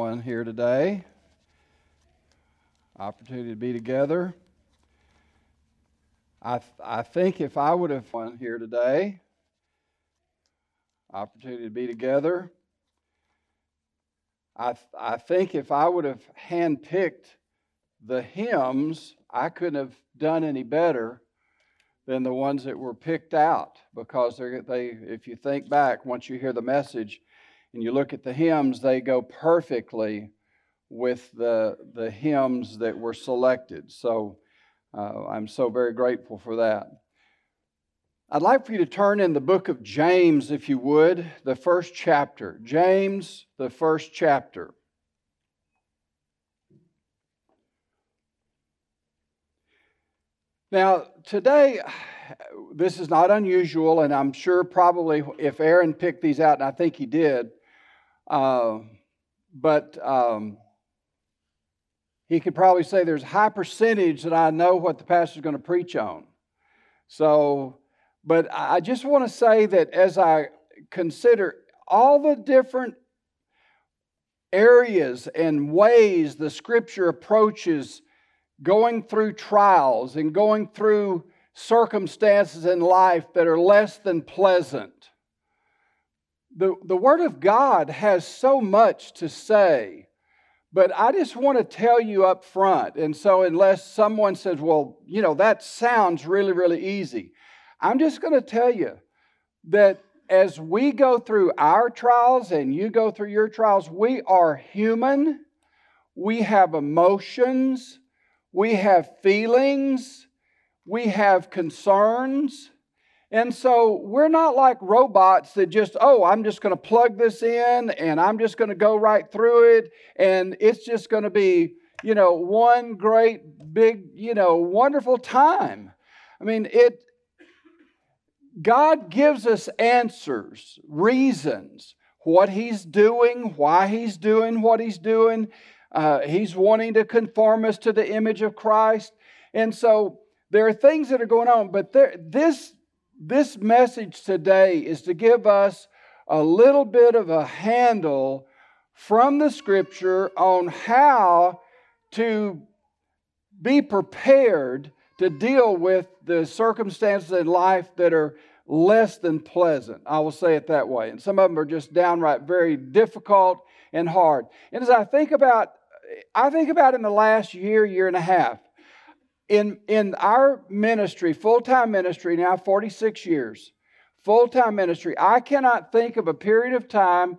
one here today. Opportunity to be together. I, I think if I would have one here today, opportunity to be together. I, I think if I would have handpicked the hymns, I couldn't have done any better than the ones that were picked out because they, if you think back, once you hear the message, and you look at the hymns, they go perfectly with the, the hymns that were selected. So uh, I'm so very grateful for that. I'd like for you to turn in the book of James, if you would, the first chapter. James, the first chapter. Now, today, this is not unusual, and I'm sure probably if Aaron picked these out, and I think he did, uh, but um, he could probably say there's a high percentage that I know what the pastor's going to preach on. So, but I just want to say that as I consider all the different areas and ways the scripture approaches going through trials and going through circumstances in life that are less than pleasant the, the Word of God has so much to say, but I just want to tell you up front. And so, unless someone says, well, you know, that sounds really, really easy, I'm just going to tell you that as we go through our trials and you go through your trials, we are human. We have emotions. We have feelings. We have concerns. And so we're not like robots that just, oh, I'm just going to plug this in and I'm just going to go right through it and it's just going to be, you know, one great big, you know, wonderful time. I mean, it God gives us answers, reasons, what he's doing, why he's doing what he's doing. Uh, he's wanting to conform us to the image of Christ. And so there are things that are going on, but there, this this message today is to give us a little bit of a handle from the scripture on how to be prepared to deal with the circumstances in life that are less than pleasant. I will say it that way. And some of them are just downright very difficult and hard. And as I think about I think about in the last year, year and a half, in, in our ministry, full time ministry, now 46 years, full time ministry, I cannot think of a period of time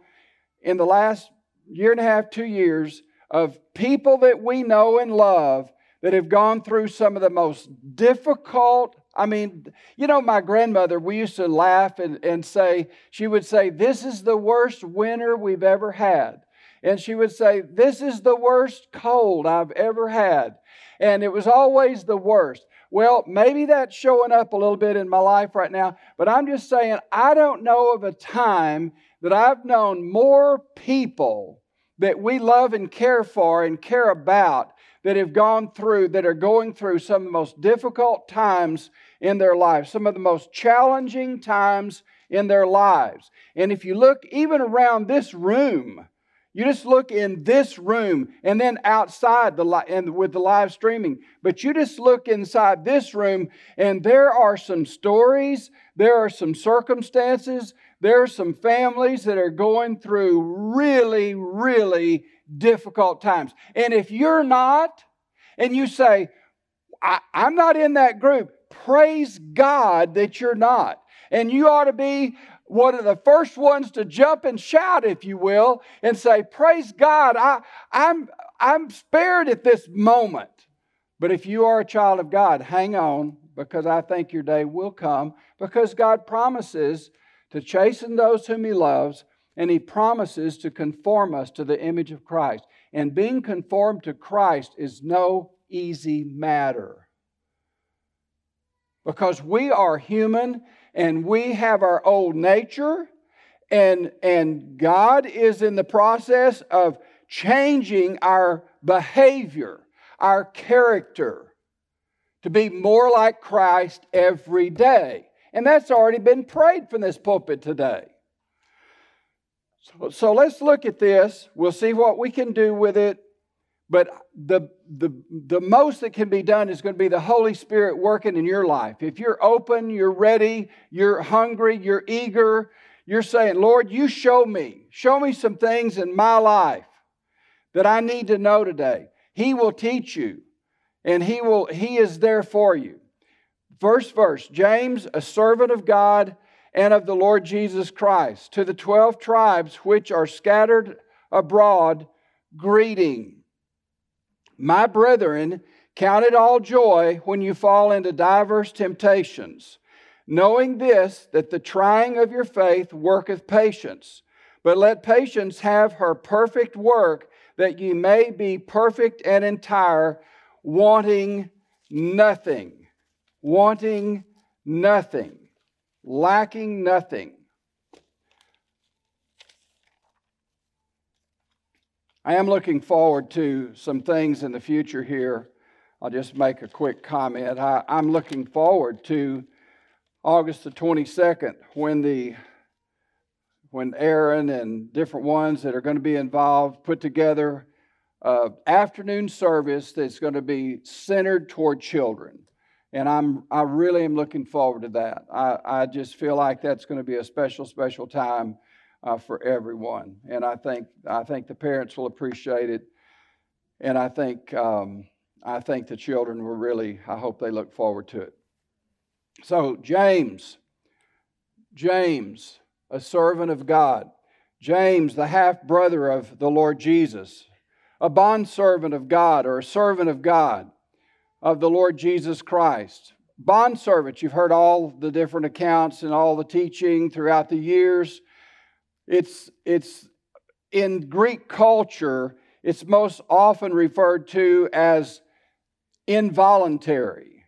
in the last year and a half, two years, of people that we know and love that have gone through some of the most difficult. I mean, you know, my grandmother, we used to laugh and, and say, she would say, This is the worst winter we've ever had. And she would say, This is the worst cold I've ever had and it was always the worst. Well, maybe that's showing up a little bit in my life right now, but I'm just saying, I don't know of a time that I've known more people that we love and care for and care about that have gone through, that are going through some of the most difficult times in their lives, some of the most challenging times in their lives. And if you look even around this room, you just look in this room and then outside the li- and with the live streaming. But you just look inside this room and there are some stories, there are some circumstances, there are some families that are going through really, really difficult times. And if you're not, and you say, I, am not in that group, praise God that you're not. And you ought to be one of the first ones to jump and shout, if you will, and say, Praise God, I, I'm, I'm spared at this moment. But if you are a child of God, hang on, because I think your day will come, because God promises to chasten those whom He loves, and He promises to conform us to the image of Christ. And being conformed to Christ is no easy matter. Because we are human and we have our old nature, and, and God is in the process of changing our behavior, our character, to be more like Christ every day. And that's already been prayed from this pulpit today. So, so let's look at this. We'll see what we can do with it. But the, the, the most that can be done is going to be the Holy Spirit working in your life. If you're open, you're ready, you're hungry, you're eager, you're saying, Lord, you show me, show me some things in my life that I need to know today. He will teach you, and He will, He is there for you. First verse, James, a servant of God and of the Lord Jesus Christ, to the twelve tribes which are scattered abroad, greeting. My brethren, count it all joy when you fall into diverse temptations, knowing this, that the trying of your faith worketh patience. But let patience have her perfect work, that ye may be perfect and entire, wanting nothing. Wanting nothing. Lacking nothing. I am looking forward to some things in the future here. I'll just make a quick comment. I, am looking forward to August the 22nd when the when Aaron and different ones that are going to be involved put together an afternoon service that's going to be centered toward children. And I'm I really am looking forward to that. I, I just feel like that's going to be a special, special time uh, for everyone. And I think I think the parents will appreciate it, and I think um, I think the children will really. I hope they look forward to it. So James, James, a servant of God, James, the half brother of the Lord Jesus, a bondservant of God or a servant of God of the Lord Jesus Christ. Bondservant, you've heard all the different accounts and all the teaching throughout the years it's, it's in Greek culture, it's most often referred to as involuntary.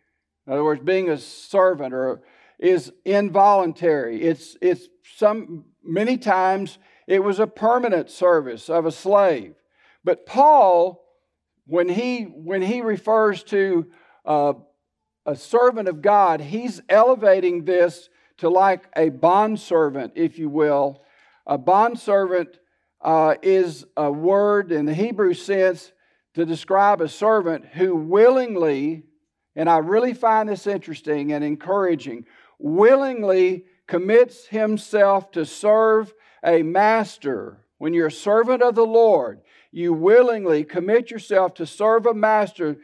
In other words, being a servant or is involuntary. It's, it's some many times it was a permanent service of a slave. But Paul, when he when he refers to uh, a servant of God, he's elevating this to like a bondservant, if you will, a bondservant uh, is a word in the Hebrew sense to describe a servant who willingly, and I really find this interesting and encouraging, willingly commits himself to serve a master. When you're a servant of the Lord, you willingly commit yourself to serve a master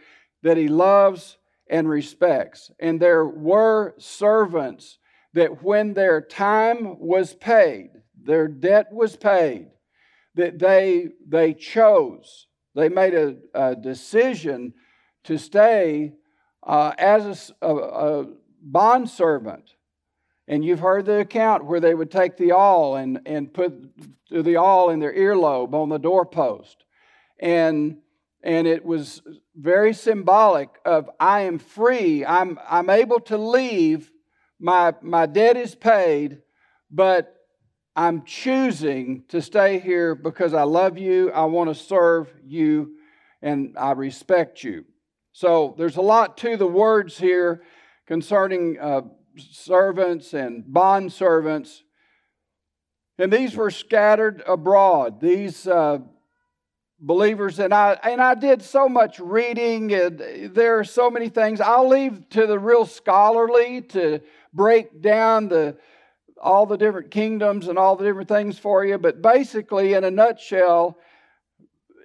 that he loves and respects. And there were servants that when their time was paid, their debt was paid, that they, they chose, they made a, a decision to stay uh, as a, a, a bondservant. And you've heard the account where they would take the awl and, and put the awl in their earlobe on the doorpost. And, and it was very symbolic of I am free, I'm, I'm able to leave, my, my debt is paid, but I'm choosing to stay here because I love you, I want to serve you, and I respect you. So there's a lot to the words here concerning uh, servants and bond servants. And these were scattered abroad. These uh, believers, and I and I did so much reading, and there are so many things. I'll leave to the real scholarly to break down the all the different kingdoms and all the different things for you, but basically, in a nutshell,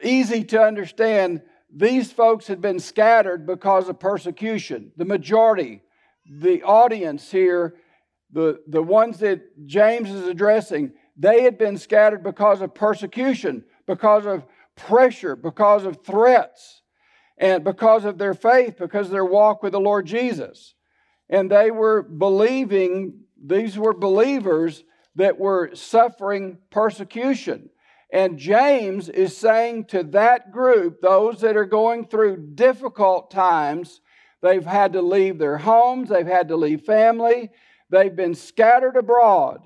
easy to understand, these folks had been scattered because of persecution. The majority, the audience here, the, the ones that James is addressing, they had been scattered because of persecution, because of pressure, because of threats, and because of their faith, because of their walk with the Lord Jesus. And they were believing these were believers that were suffering persecution. And James is saying to that group, those that are going through difficult times, they've had to leave their homes, they've had to leave family, they've been scattered abroad.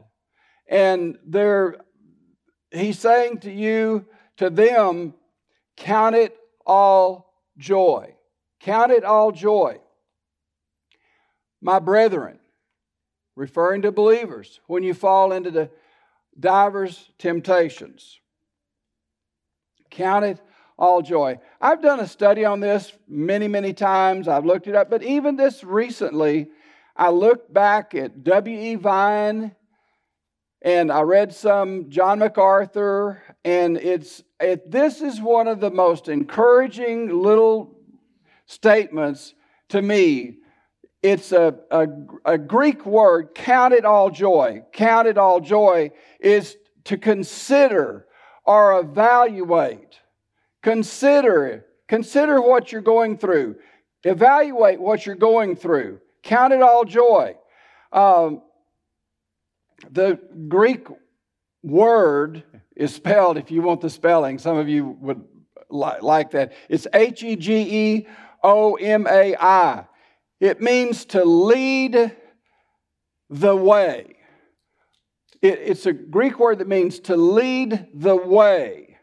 And they're, he's saying to you, to them, count it all joy. Count it all joy. My brethren, referring to believers, when you fall into the divers temptations. Count it all joy. I've done a study on this many, many times. I've looked it up, but even this recently, I looked back at W.E. Vine and I read some John MacArthur, and it's it, this is one of the most encouraging little statements to me. It's a, a, a Greek word, count it all joy. Count it all joy is to consider or evaluate. Consider, consider what you're going through. Evaluate what you're going through. Count it all joy. Um, the Greek word is spelled, if you want the spelling, some of you would li- like that. It's H E G E O M A I. It means to lead the way. It, it's a Greek word that means to lead the way.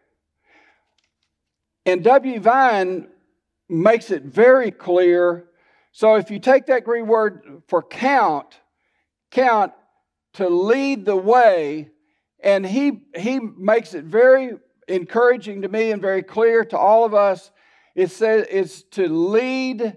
And W. Vine makes it very clear. So if you take that Greek word for count, count, to lead the way, and he, he makes it very encouraging to me and very clear to all of us. It says it's to lead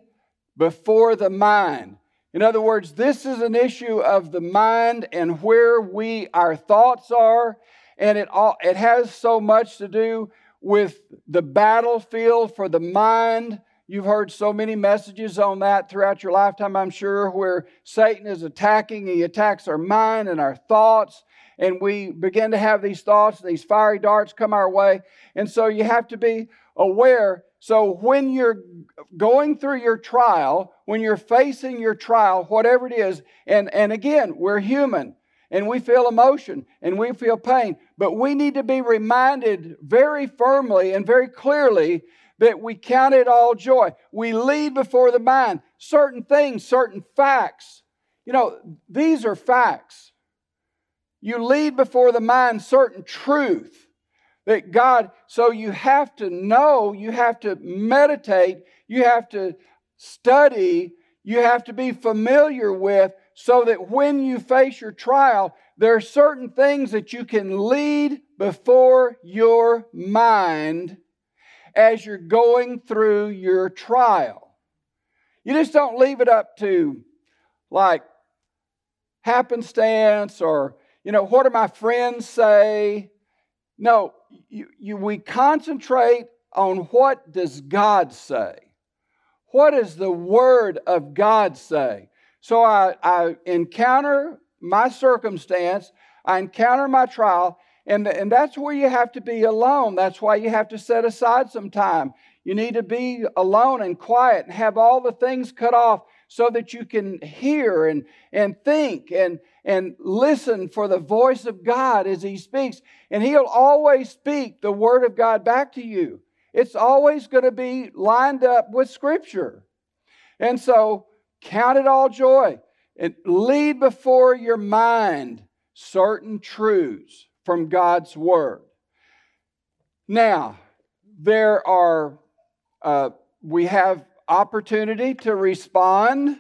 before the mind. In other words, this is an issue of the mind and where we our thoughts are, and it all it has so much to do with the battlefield for the mind You've heard so many messages on that throughout your lifetime, I'm sure, where Satan is attacking. He attacks our mind and our thoughts. And we begin to have these thoughts, these fiery darts come our way. And so you have to be aware. So when you're going through your trial, when you're facing your trial, whatever it is, and, and again, we're human and we feel emotion and we feel pain, but we need to be reminded very firmly and very clearly that we count it all joy. We lead before the mind certain things, certain facts. You know, these are facts. You lead before the mind certain truth that God, so you have to know, you have to meditate, you have to study, you have to be familiar with, so that when you face your trial, there are certain things that you can lead before your mind as you're going through your trial. You just don't leave it up to like happenstance or, you know, what do my friends say? No, you, you, we concentrate on what does God say? What does the Word of God say? So I, I encounter my circumstance, I encounter my trial, and, and that's where you have to be alone. That's why you have to set aside some time. You need to be alone and quiet and have all the things cut off so that you can hear and, and think and, and listen for the voice of God as He speaks. And He'll always speak the Word of God back to you. It's always going to be lined up with Scripture. And so, count it all joy and lead before your mind certain truths from God's Word. Now, there are, uh, we have opportunity to respond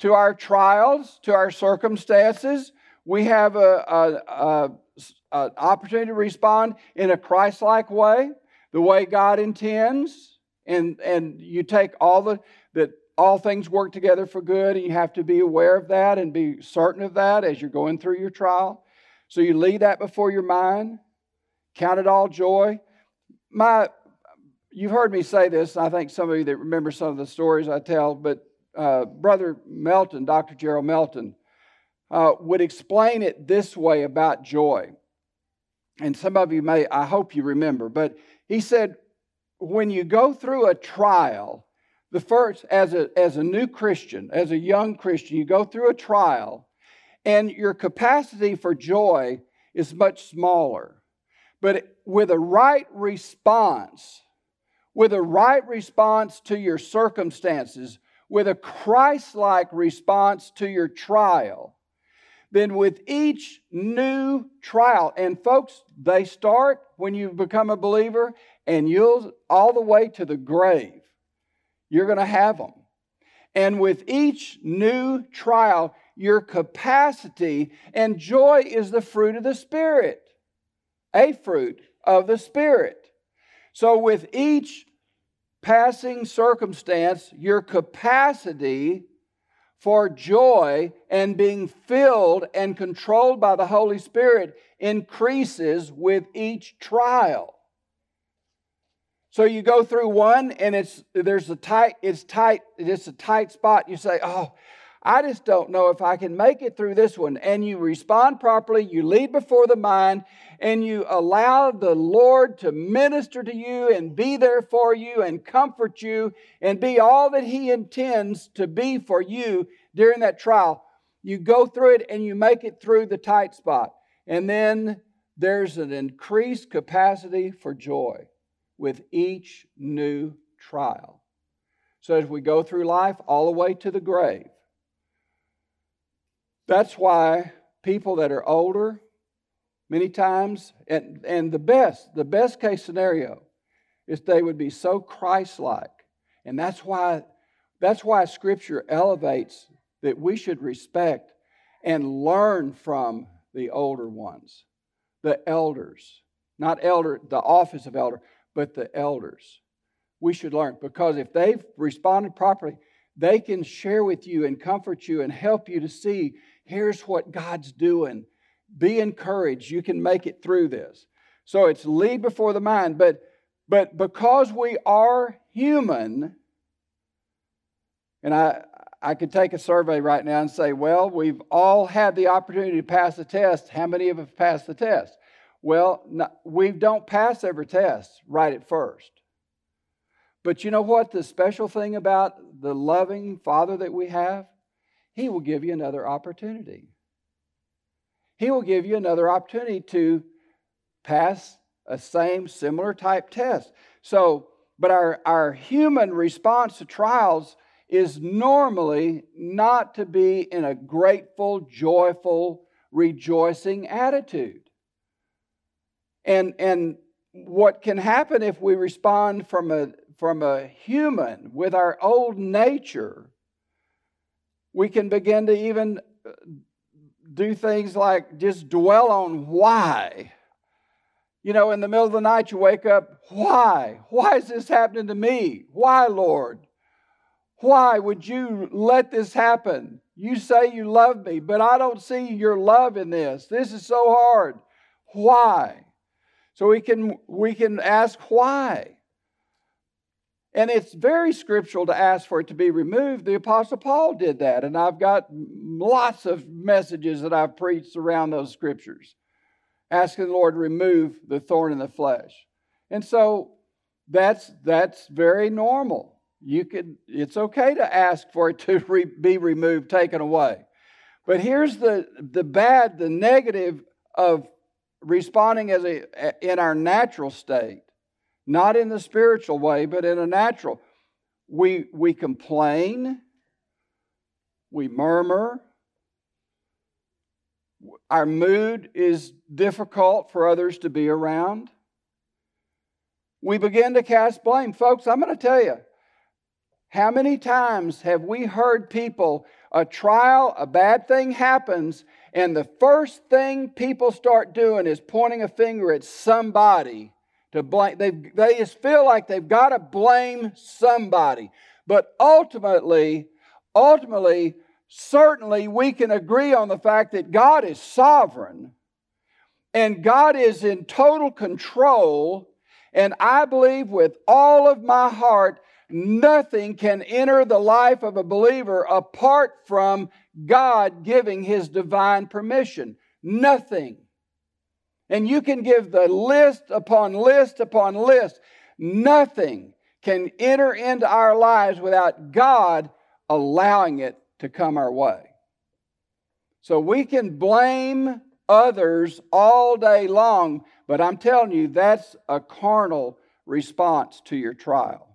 to our trials, to our circumstances. We have an opportunity to respond in a Christ like way, the way God intends. And, and you take all the, that all things work together for good, and you have to be aware of that and be certain of that as you're going through your trial. So you leave that before your mind, count it all joy. My, you've heard me say this. I think some of you that remember some of the stories I tell, but uh, Brother Melton, Dr. Gerald Melton, uh, would explain it this way about joy. And some of you may, I hope you remember, but he said, when you go through a trial, the first, as a, as a new Christian, as a young Christian, you go through a trial, and your capacity for joy is much smaller. But with a right response, with a right response to your circumstances, with a Christ like response to your trial, then with each new trial, and folks, they start when you become a believer, and you'll all the way to the grave, you're going to have them. And with each new trial, your capacity, and joy is the fruit of the Spirit, a fruit of the Spirit. So, with each passing circumstance, your capacity for joy and being filled and controlled by the Holy Spirit increases with each trial. So you go through one and it's there's a tight it's tight it's a tight spot you say, "Oh, I just don't know if I can make it through this one." And you respond properly, you lead before the mind and you allow the Lord to minister to you and be there for you and comfort you and be all that he intends to be for you during that trial. You go through it and you make it through the tight spot. And then there's an increased capacity for joy with each new trial. So as we go through life all the way to the grave, that's why people that are older, many times, and, and the best, the best case scenario is they would be so Christ-like. And that's why that's why scripture elevates that we should respect and learn from the older ones, the elders. Not elder, the office of elder, but the elders. We should learn because if they've responded properly, they can share with you and comfort you and help you to see here's what God's doing. Be encouraged. You can make it through this. So it's lead before the mind, but but because we are human, and I I could take a survey right now and say, well, we've all had the opportunity to pass the test. How many of us passed the test? Well, we don't pass every test right at first. But you know what? The special thing about the loving Father that we have? He will give you another opportunity. He will give you another opportunity to pass a same, similar type test. So, but our, our human response to trials is normally not to be in a grateful, joyful, rejoicing attitude. And, and what can happen if we respond from a, from a human with our old nature, we can begin to even uh, do things like just dwell on why. You know, in the middle of the night, you wake up, why? Why is this happening to me? Why, Lord? Why would you let this happen? You say you love me, but I don't see your love in this. This is so hard. Why? So we can, we can ask why. And it's very scriptural to ask for it to be removed. The Apostle Paul did that, and I've got lots of messages that I've preached around those scriptures, asking the Lord to remove the thorn in the flesh. And so that's, that's very normal. You could, it's okay to ask for it to re, be removed, taken away. But here's the, the bad, the negative of responding as a, in our natural state, not in the spiritual way, but in a natural. We, we complain, we murmur, our mood is difficult for others to be around. We begin to cast blame. Folks, I'm going to tell you, how many times have we heard people, a trial, a bad thing happens, and the first thing people start doing is pointing a finger at somebody to blame. They, they just feel like they've got to blame somebody. But ultimately, ultimately, certainly we can agree on the fact that God is sovereign and God is in total control. And I believe with all of my heart Nothing can enter the life of a believer apart from God giving his divine permission. Nothing. And you can give the list upon list upon list. Nothing can enter into our lives without God allowing it to come our way. So we can blame others all day long, but I'm telling you, that's a carnal response to your trial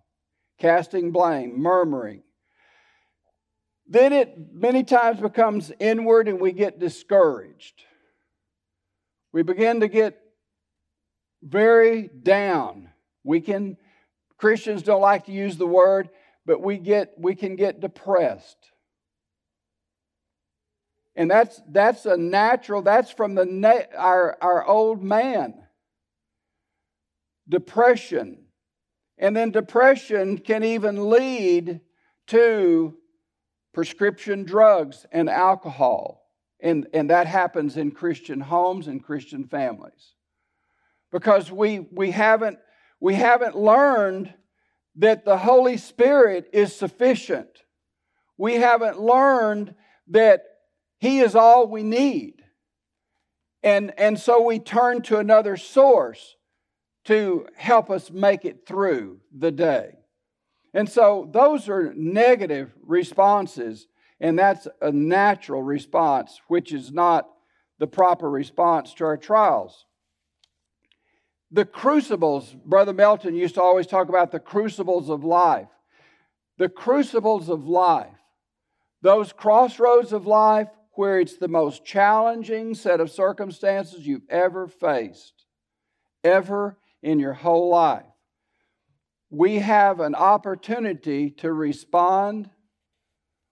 casting blame, murmuring. Then it many times becomes inward and we get discouraged. We begin to get very down. We can, Christians don't like to use the word, but we get we can get depressed. And that's, that's a natural, that's from the na- our, our old man. Depression. And then depression can even lead to prescription drugs and alcohol. And, and that happens in Christian homes and Christian families. Because we, we, haven't, we haven't learned that the Holy Spirit is sufficient. We haven't learned that He is all we need. And, and so we turn to another source to help us make it through the day. And so those are negative responses, and that's a natural response, which is not the proper response to our trials. The crucibles, Brother Melton used to always talk about the crucibles of life. The crucibles of life, those crossroads of life where it's the most challenging set of circumstances you've ever faced, ever in your whole life. We have an opportunity to respond.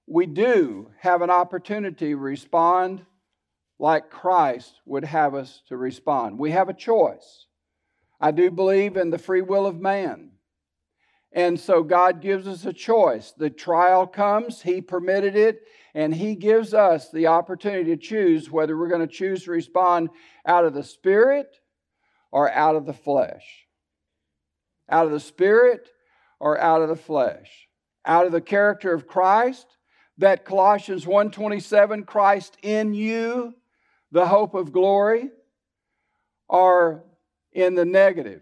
We do have an opportunity to respond like Christ would have us to respond. We have a choice. I do believe in the free will of man. And so God gives us a choice. The trial comes, He permitted it, and He gives us the opportunity to choose whether we're going to choose to respond out of the Spirit or out of the flesh. Out of the Spirit or out of the flesh. Out of the character of Christ, that Colossians 1:27, Christ in you, the hope of glory, are in the negative,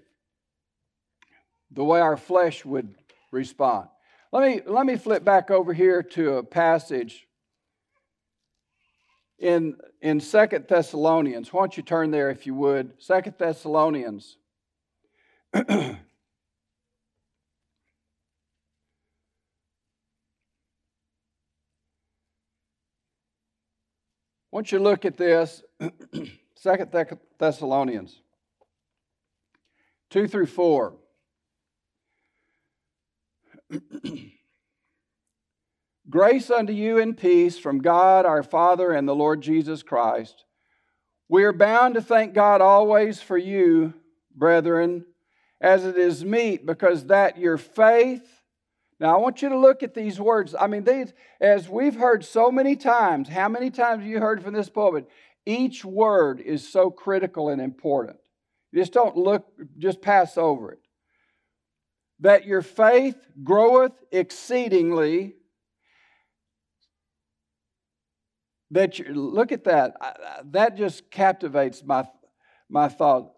the way our flesh would respond. Let me, let me flip back over here to a passage in, in Second Thessalonians. Why don't you turn there if you would? Second Thessalonians. Once you to look at this, Second Thessalonians. 2 through 4. Grace unto you and peace from God our Father and the Lord Jesus Christ. We are bound to thank God always for you, brethren, as it is meet, because that your faith. Now, I want you to look at these words. I mean, these, as we've heard so many times, how many times have you heard from this pulpit? Each word is so critical and important. Just don't look, just pass over it. That your faith groweth exceedingly. That you, look at that. That just captivates my, my thought.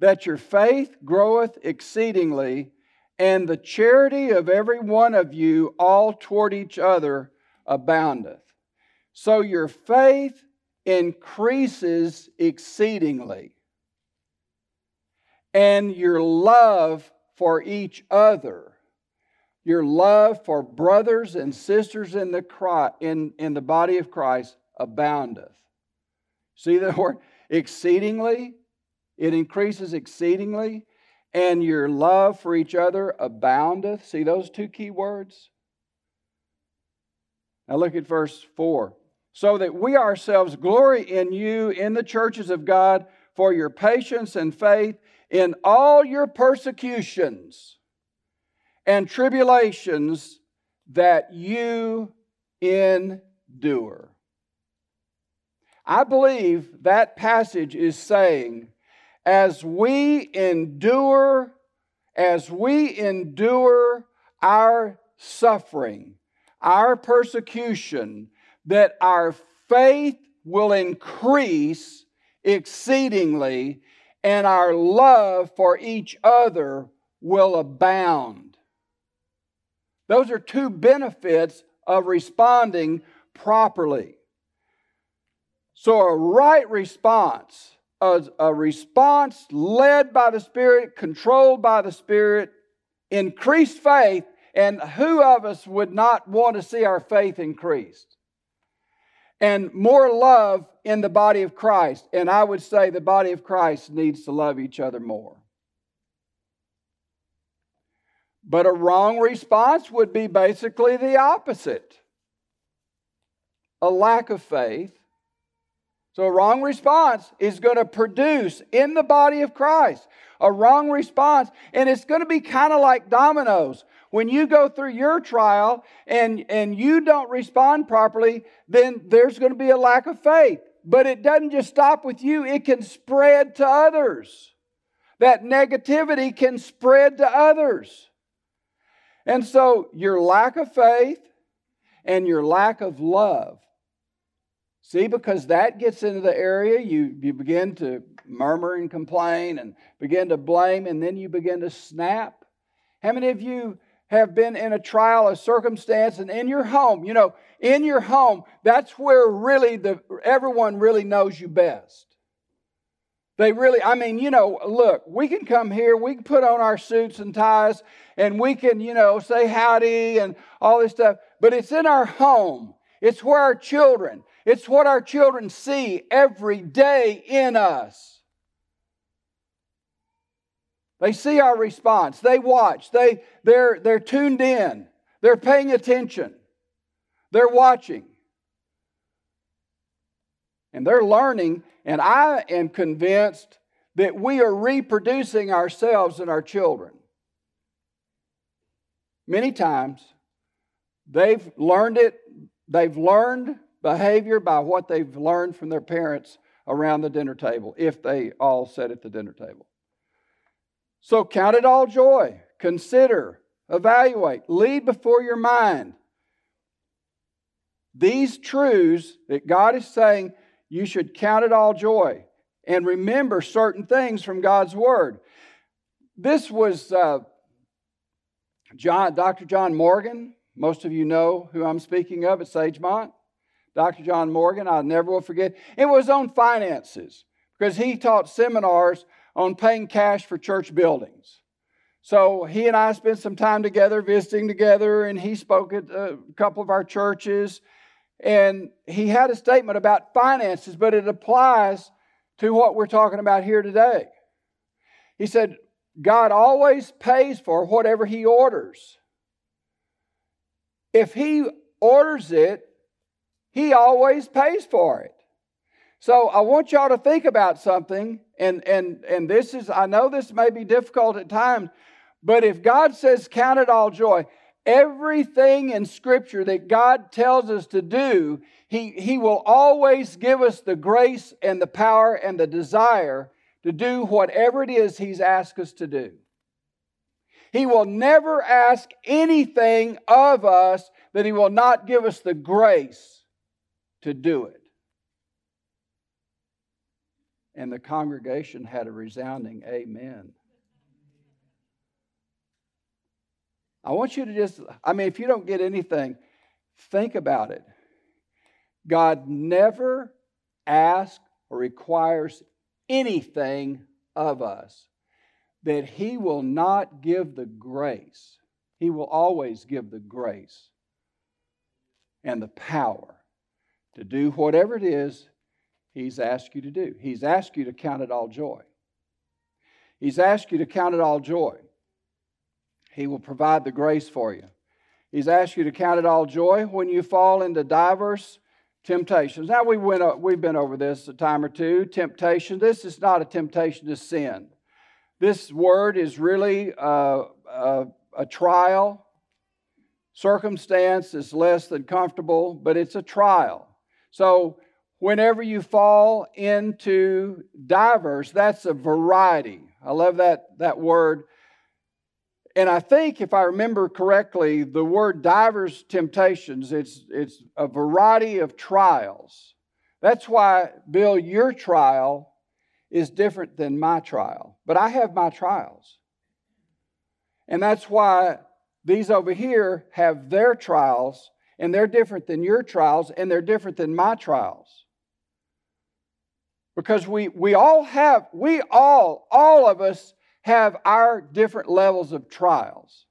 That your faith groweth exceedingly, and the charity of every one of you all toward each other aboundeth. So your faith increases exceedingly and your love for each other, your love for brothers and sisters in the, in, in the body of Christ aboundeth. See the word exceedingly? It increases exceedingly. And your love for each other aboundeth. See those two key words? Now look at verse 4. So that we ourselves glory in you in the churches of God for your patience and faith in all your persecutions and tribulations that you endure. I believe that passage is saying, as we endure, as we endure our suffering, our persecution, that our faith will increase exceedingly and our love for each other will abound. Those are two benefits of responding properly. So, a right response, a, a, response led by the Spirit, controlled by the Spirit, increased faith, and who of us would not want to see our faith increased? And more love in the body of Christ. And I would say the body of Christ needs to love each other more. But a wrong response would be basically the opposite. a lack of faith. So, a wrong response is going to produce in the body of Christ a wrong response, and it's going to be kind of like dominoes. When you go through your trial and, and you don't respond properly, then there's going to be a lack of faith. But it doesn't just stop with you, it can spread to others. That negativity can spread to others. And so, your lack of faith and your lack of love. See, because that gets into the area, you, you begin to murmur and complain and begin to blame, and then you begin to snap. How many of you have been in a trial, a circumstance, and in your home, you know, in your home, that's where really the everyone really knows you best. They really, I mean, you know, look, we can come here, we can put on our suits and ties, and we can, you know, say howdy and all this stuff, but it's in our home. It's where our children, it's what our children see every day in us. They see our response. They watch. They, they're, they're tuned in. They're paying attention. They're watching. And they're learning. And I am convinced that we are reproducing ourselves and our children. Many times, they've learned it. They've learned behavior by what they've learned from their parents around the dinner table, if they all sat at the dinner table. So count it all joy. Consider, evaluate, lead before your mind. These truths that God is saying you should count it all joy and remember certain things from God's Word. This was uh, John, Dr. John Morgan. Most of you know who I'm speaking of at Sagemont. Dr. John Morgan, I never will forget. It was on finances because he taught seminars on paying cash for church buildings. So he and I spent some time together, visiting together, and he spoke at uh, a couple of our churches. And he had a statement about finances, but it applies to what we're talking about here today. He said, God always pays for whatever he orders. If he orders it, he always pays for it. So I want y'all to think about something, and, and, and this is, I know this may be difficult at times, but if God says, Count it all joy, everything in Scripture that God tells us to do, he, he will always give us the grace and the power and the desire to do whatever it is He's asked us to do. He will never ask anything of us that He will not give us the grace to do it. And the congregation had a resounding amen. I want you to just, I mean, if you don't get anything, think about it. God never asks or requires anything of us that He will not give the grace. He will always give the grace and the power to do whatever it is He's asked you to do. He's asked you to count it all joy. He's asked you to count it all joy. He will provide the grace for you. He's asked you to count it all joy when you fall into diverse temptations. Now we went, we've been over this a time or two. Temptation. This is not a temptation to sin. This word is really a, a, a trial. Circumstance is less than comfortable, but it's a trial. So whenever you fall into diverse, that's a variety. I love that, that word. And I think, if I remember correctly, the word divers temptations, it's, it's a variety of trials. That's why, Bill, your trial is different than my trial. But I have my trials. And that's why these over here have their trials, and they're different than your trials, and they're different than my trials. Because we, we all have, we all, all of us have our different levels of trials.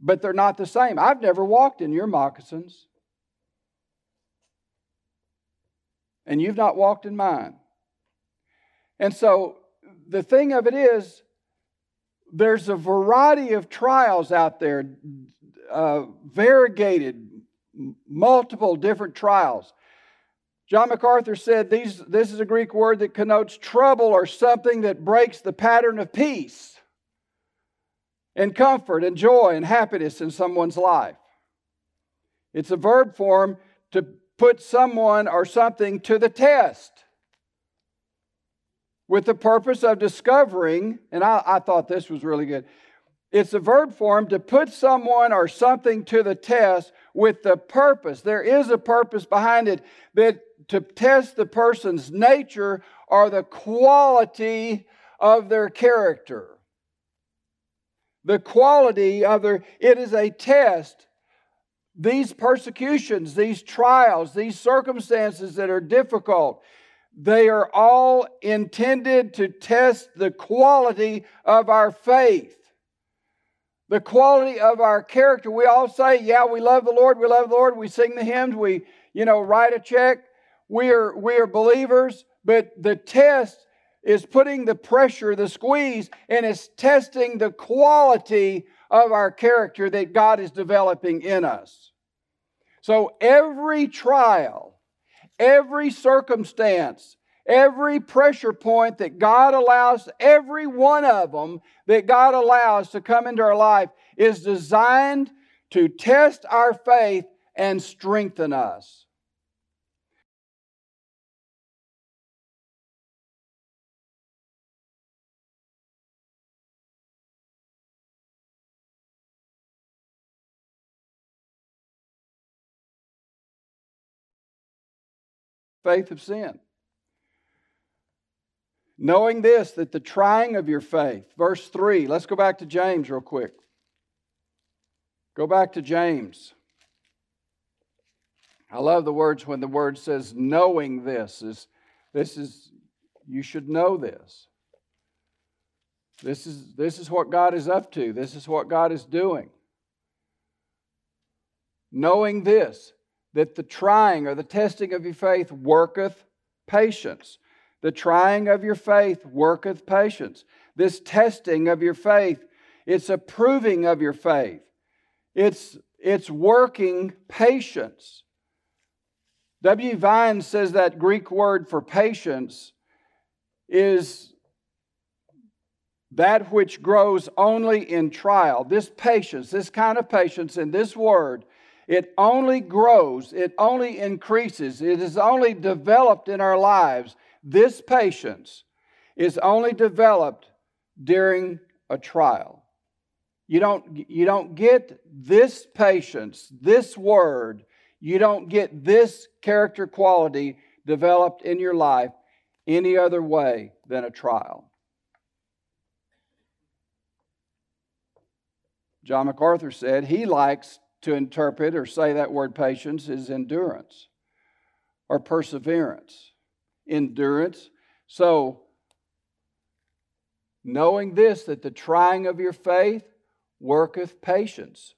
But they're not the same. I've never walked in your moccasins. And you've not walked in mine. And so the thing of it is, there's a variety of trials out there, uh, variegated, multiple different trials. John MacArthur said these, this is a Greek word that connotes trouble or something that breaks the pattern of peace and comfort and joy and happiness in someone's life. It's a verb form to put someone or something to the test with the purpose of discovering, and I, I, thought this was really good. It's a verb form to put someone or something to the test with the purpose. There is a purpose behind it that to test the person's nature or the quality of their character. The quality of their, it is a test these persecutions, these trials, these circumstances that are difficult, they are all intended to test the quality of our faith, the quality of our character. We all say, Yeah, we love the Lord, we love the Lord, we sing the hymns, we, you know, write a check. We are, we are believers, but the test is putting the pressure, the squeeze, and it's testing the quality of our character that God is developing in us. So every trial, every circumstance, every pressure point that God allows, every one of them that God allows to come into our life is designed to test our faith and strengthen us. faith of sin. Knowing this, that the trying of your faith, verse 3, let's go back to James real quick. Go back to James. I love the words when the word says knowing this is this is you should know this. This is this is what God is up to. This is what God is doing. Knowing this, that the trying or the testing of your faith worketh patience. The trying of your faith worketh patience. This testing of your faith, it's a proving of your faith. It's, it's working patience. W. Vine says that Greek word for patience is that which grows only in trial. This patience, this kind of patience in this word it only grows, it only increases, it is only developed in our lives. This patience is only developed during a trial. You don't, you don't get this patience, this word, you don't get this character quality developed in your life any other way than a trial. John MacArthur said he likes to interpret or say that word patience is endurance or perseverance. Endurance. So, knowing this, that the trying of your faith worketh patience,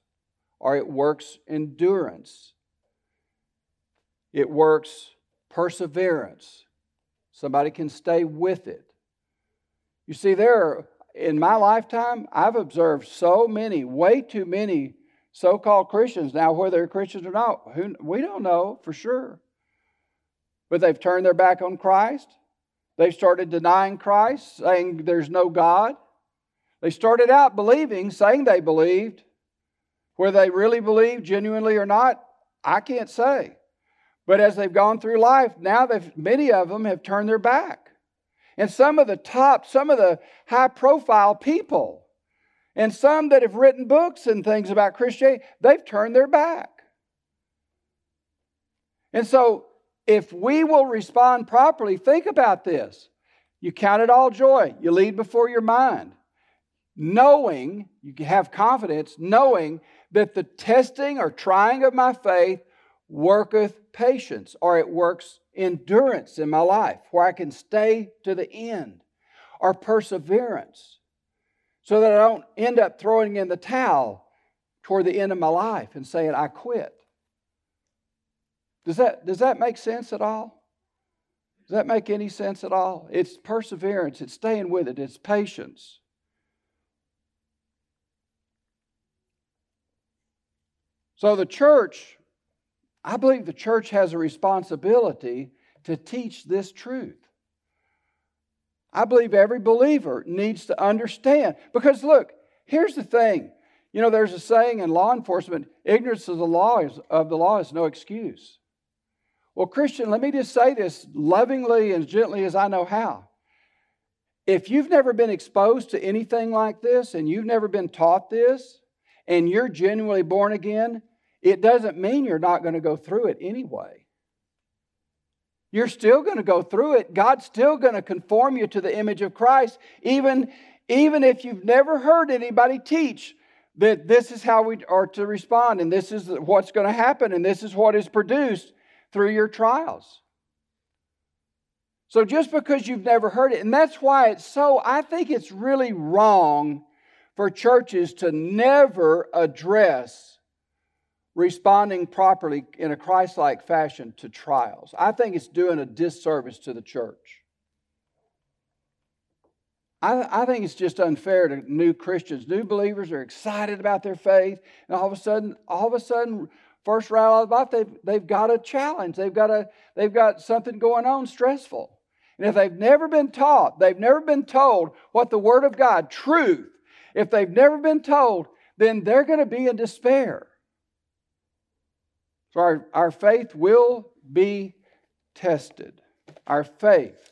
or it works endurance, it works perseverance. Somebody can stay with it. You see, there are, in my lifetime, I've observed so many, way too many so called Christians. Now, whether they're Christians or not, who, we don't know for sure. But they've turned their back on Christ. They've started denying Christ, saying there's no God. They started out believing, saying they believed. Whether they really believe genuinely or not, I can't say. But as they've gone through life, now they've, many of them have turned their back. And some of the top, some of the high profile people and some that have written books and things about Christianity, they've turned their back. And so, if we will respond properly, think about this. You count it all joy, you lead before your mind, knowing, you have confidence, knowing that the testing or trying of my faith worketh patience, or it works endurance in my life, where I can stay to the end, or perseverance so that I don't end up throwing in the towel toward the end of my life and saying, I quit. Does that, does that make sense at all? Does that make any sense at all? It's perseverance, it's staying with it, it's patience. So the church, I believe the church has a responsibility to teach this truth. I believe every believer needs to understand. Because look, here's the thing. You know, there's a saying in law enforcement ignorance of the law is, of the law is no excuse. Well, Christian, let me just say this lovingly and gently as I know how. If you've never been exposed to anything like this and you've never been taught this and you're genuinely born again, it doesn't mean you're not going to go through it anyway. You're still going to go through it. God's still going to conform you to the image of Christ, even, even if you've never heard anybody teach that this is how we are to respond, and this is what's going to happen, and this is what is produced through your trials. So just because you've never heard it, and that's why it's so, I think it's really wrong for churches to never address responding properly in a Christ like fashion to trials. I think it's doing a disservice to the church. I, I, think it's just unfair to new Christians. New believers are excited about their faith, and all of a sudden, all of a sudden, first out of box, they've, they've got a challenge. They've got, a, they've got something going on stressful. And if they've never been taught, they've never been told what the Word of God, truth, if they've never been told, then they're going to be in despair. So our, our faith will be tested. Our faith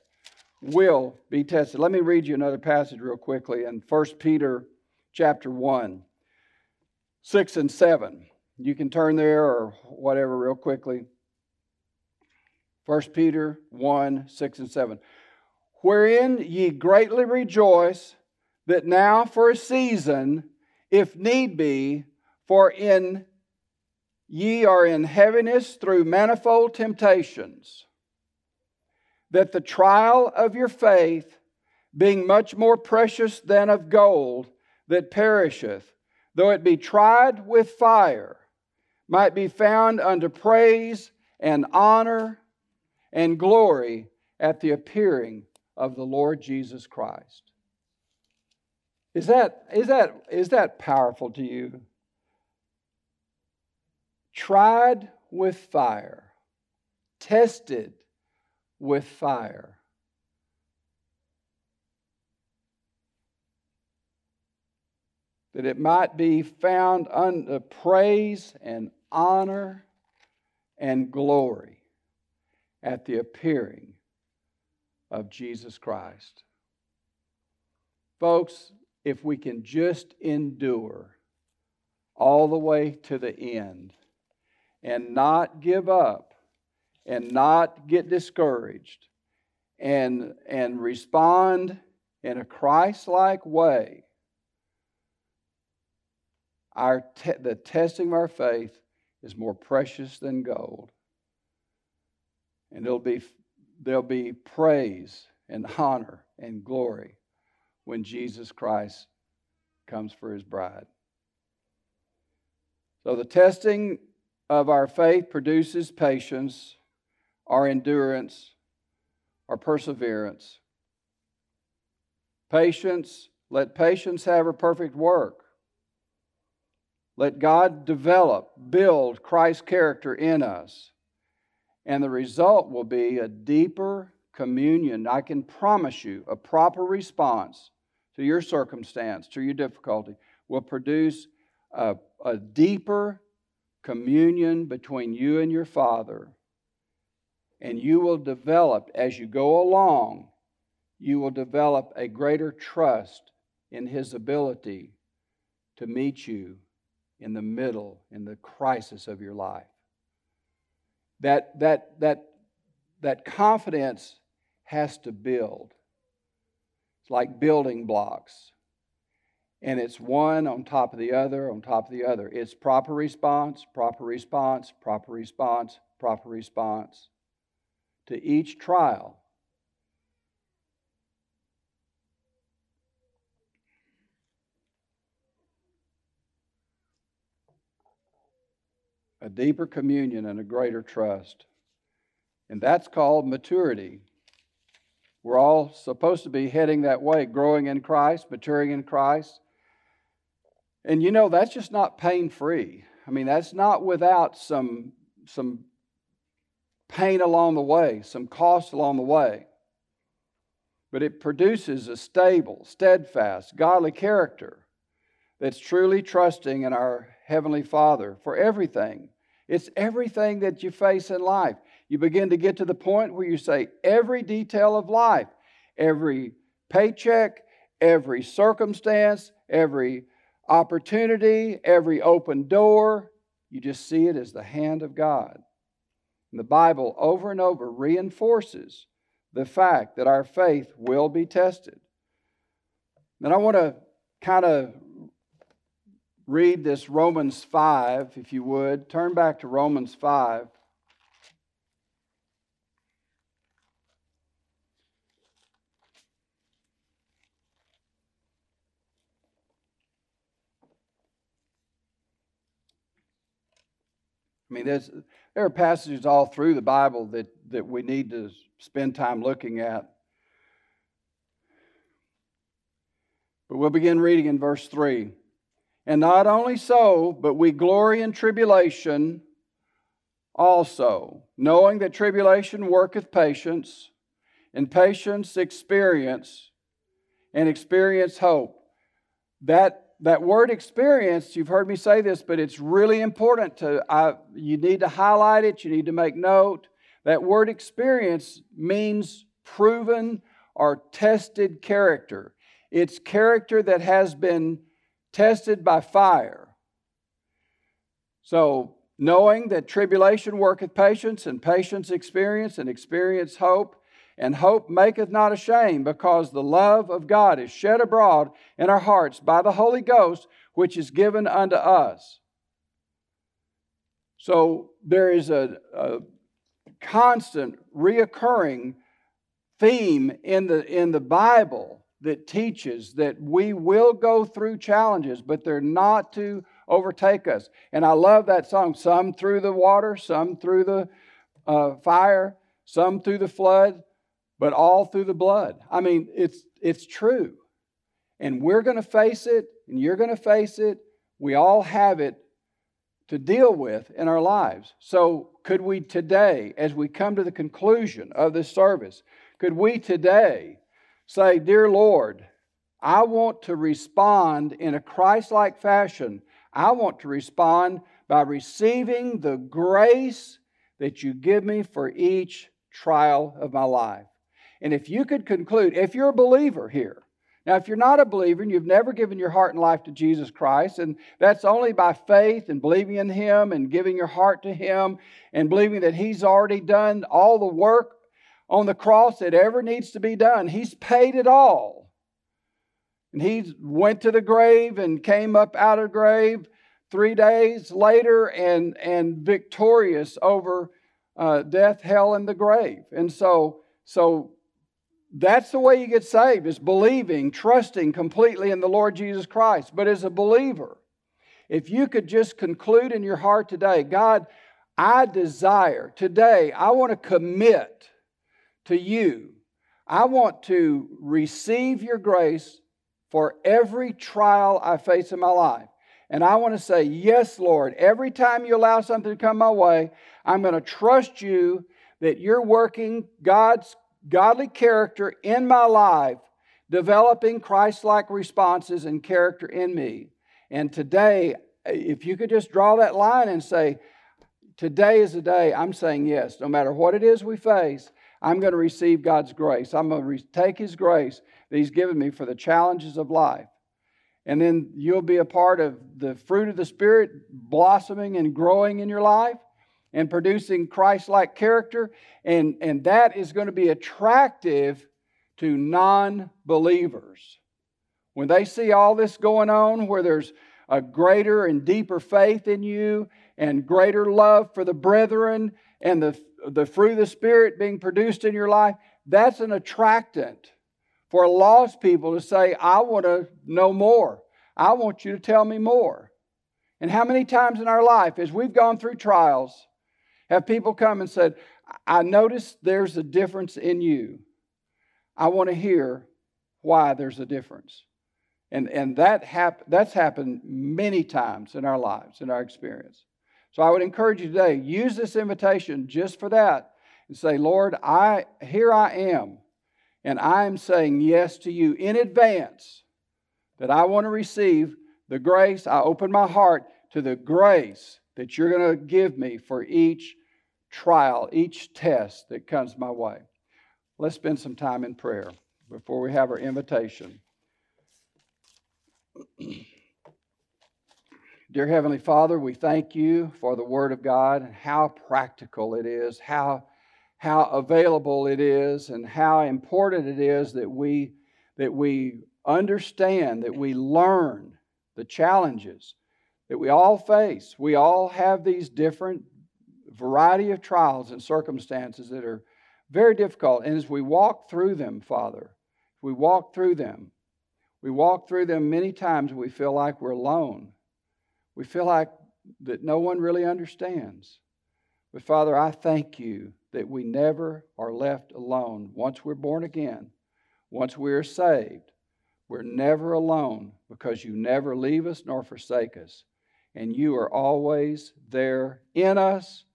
will be tested. Let me read you another passage real quickly in 1 Peter chapter 1, 6 and 7. You can turn there or whatever real quickly. 1 Peter 1, 6 and 7. Wherein ye greatly rejoice, that now for a season, if need be, for in Ye are in heaviness through manifold temptations, that the trial of your faith, being much more precious than of gold that perisheth, though it be tried with fire, might be found unto praise and honor and glory at the appearing of the Lord Jesus Christ. Is that, is that, is that powerful to you? tried with fire, tested with fire. That it might be found unto praise and honor and glory at the appearing of Jesus Christ. Folks, if we can just endure all the way to the end, and not give up and not get discouraged and, and respond in a Christ like way, our te- the testing of our faith is more precious than gold. And there'll be, there'll be praise and honor and glory when Jesus Christ comes for his bride. So the testing of our faith produces patience, our endurance, our perseverance. Patience, let patience have a perfect work. Let God develop, build Christ's character in us. And the result will be a deeper communion. I can promise you a proper response to your circumstance, to your difficulty, will produce a, a deeper communion between you and your Father. And you will develop, as you go along, you will develop a greater trust in His ability to meet you in the middle, in the crisis of your life. That, that, that, that confidence has to build. It's like building blocks and it's one on top of the other on top of the other. It's proper response, proper response, proper response, proper response to each trial. A deeper communion and a greater trust. And that's called maturity. We're all supposed to be heading that way, growing in Christ, maturing in Christ. And you know, that's just not pain free. I mean, that's not without some some pain along the way, some cost along the way. But it produces a stable, steadfast, godly character that's truly trusting in our Heavenly Father for everything. It's everything that you face in life. You begin to get to the point where you say, every detail of life, every paycheck, every circumstance, every opportunity, every open door, you just see it as the hand of God. And the Bible over and over reinforces the fact that our faith will be tested. And I want to kind of read this Romans 5, if you would. Turn back to Romans 5. I mean, there's, there are passages all through the Bible that, that we need to spend time looking at. But we'll begin reading in verse 3. And not only so, but we glory in tribulation also, knowing that tribulation worketh patience, and patience experience, and experience hope. That that word experience, you've heard me say this, but it's really important to, I, you need to highlight it, you need to make note. That word experience means proven or tested character. It's character that has been tested by fire. So, knowing that tribulation worketh patience, and patience experience, and experience hope, and hope maketh not ashamed, because the love of God is shed abroad in our hearts by the Holy Ghost, which is given unto us. So there is a, a constant, reoccurring theme in the, in the Bible that teaches that we will go through challenges, but they're not to overtake us. And I love that song some through the water, some through the uh, fire, some through the flood but all through the blood. I mean, it's, it's true. And we're going to face it, and you're going to face it. We all have it to deal with in our lives. So, could we today, as we come to the conclusion of this service, could we today say, Dear Lord, I want to respond in a Christ like fashion. I want to respond by receiving the grace that you give me for each trial of my life. And if you could conclude, if you're a believer here, now, if you're not a believer and you've never given your heart and life to Jesus Christ, and that's only by faith and believing in Him and giving your heart to Him and believing that He's already done all the work on the cross that ever needs to be done, He's paid it all. And He went to the grave and came up out of the grave three days later and, and victorious over uh, death, hell, and the grave. And so, so that's the way you get saved, is believing, trusting completely in the Lord Jesus Christ. But as a believer, if you could just conclude in your heart today, God, I desire today, I want to commit to you. I want to receive your grace for every trial I face in my life. And I want to say, Yes, Lord, every time you allow something to come my way, I'm going to trust you that you're working God's godly character in my life, developing Christ like responses and character in me. And today, if you could just draw that line and say, Today is the day I'm saying yes, no matter what it is we face, I'm going to receive God's grace. I'm going to re- take His grace that He's given me for the challenges of life. And then you'll be a part of the fruit of the Spirit blossoming and growing in your life and producing Christ like character. And, and that is going to be attractive to non believers. When they see all this going on, where there's a greater and deeper faith in you and greater love for the brethren and the, the fruit of the Spirit being produced in your life, that's an attractant for lost people to say, I want to know more. I want you to tell me more. And how many times in our life, as we've gone through trials, have people come and said, I noticed there's a difference in you. I want to hear why there's a difference. And, and that hap- that's happened many times in our lives, in our experience. So I would encourage you today, use this invitation just for that and say, Lord, I here I am, and I am saying yes to you in advance that I want to receive the grace. I open my heart to the grace that you're going to give me for each trial, each test that comes my way. Let's spend some time in prayer before we have our invitation. Dear Heavenly Father, we thank you for the Word of God and how practical it is, how, how available it is, and how important it is that we, that we understand, that we learn the challenges that we all face. We all have these different variety of trials and circumstances that are very difficult. And as we walk through them, Father, we walk through them, we walk through them many times we feel like we're alone we feel like that no one really understands. But Father, I thank you that we never are left alone. Once we're born again, once we are saved, we're never alone because you never leave us nor forsake us. And you are always there in us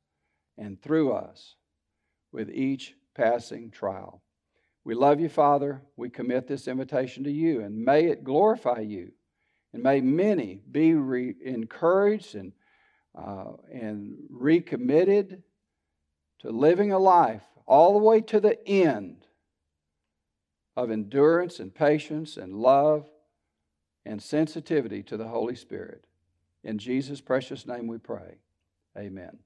and through us with each passing trial. We love you, Father. We commit this invitation to you, and may it glorify you and may many be re- encouraged and, uh, and recommitted to living a life all the way to the end of endurance and patience and love and sensitivity to the Holy Spirit. In Jesus' precious name we pray. Amen.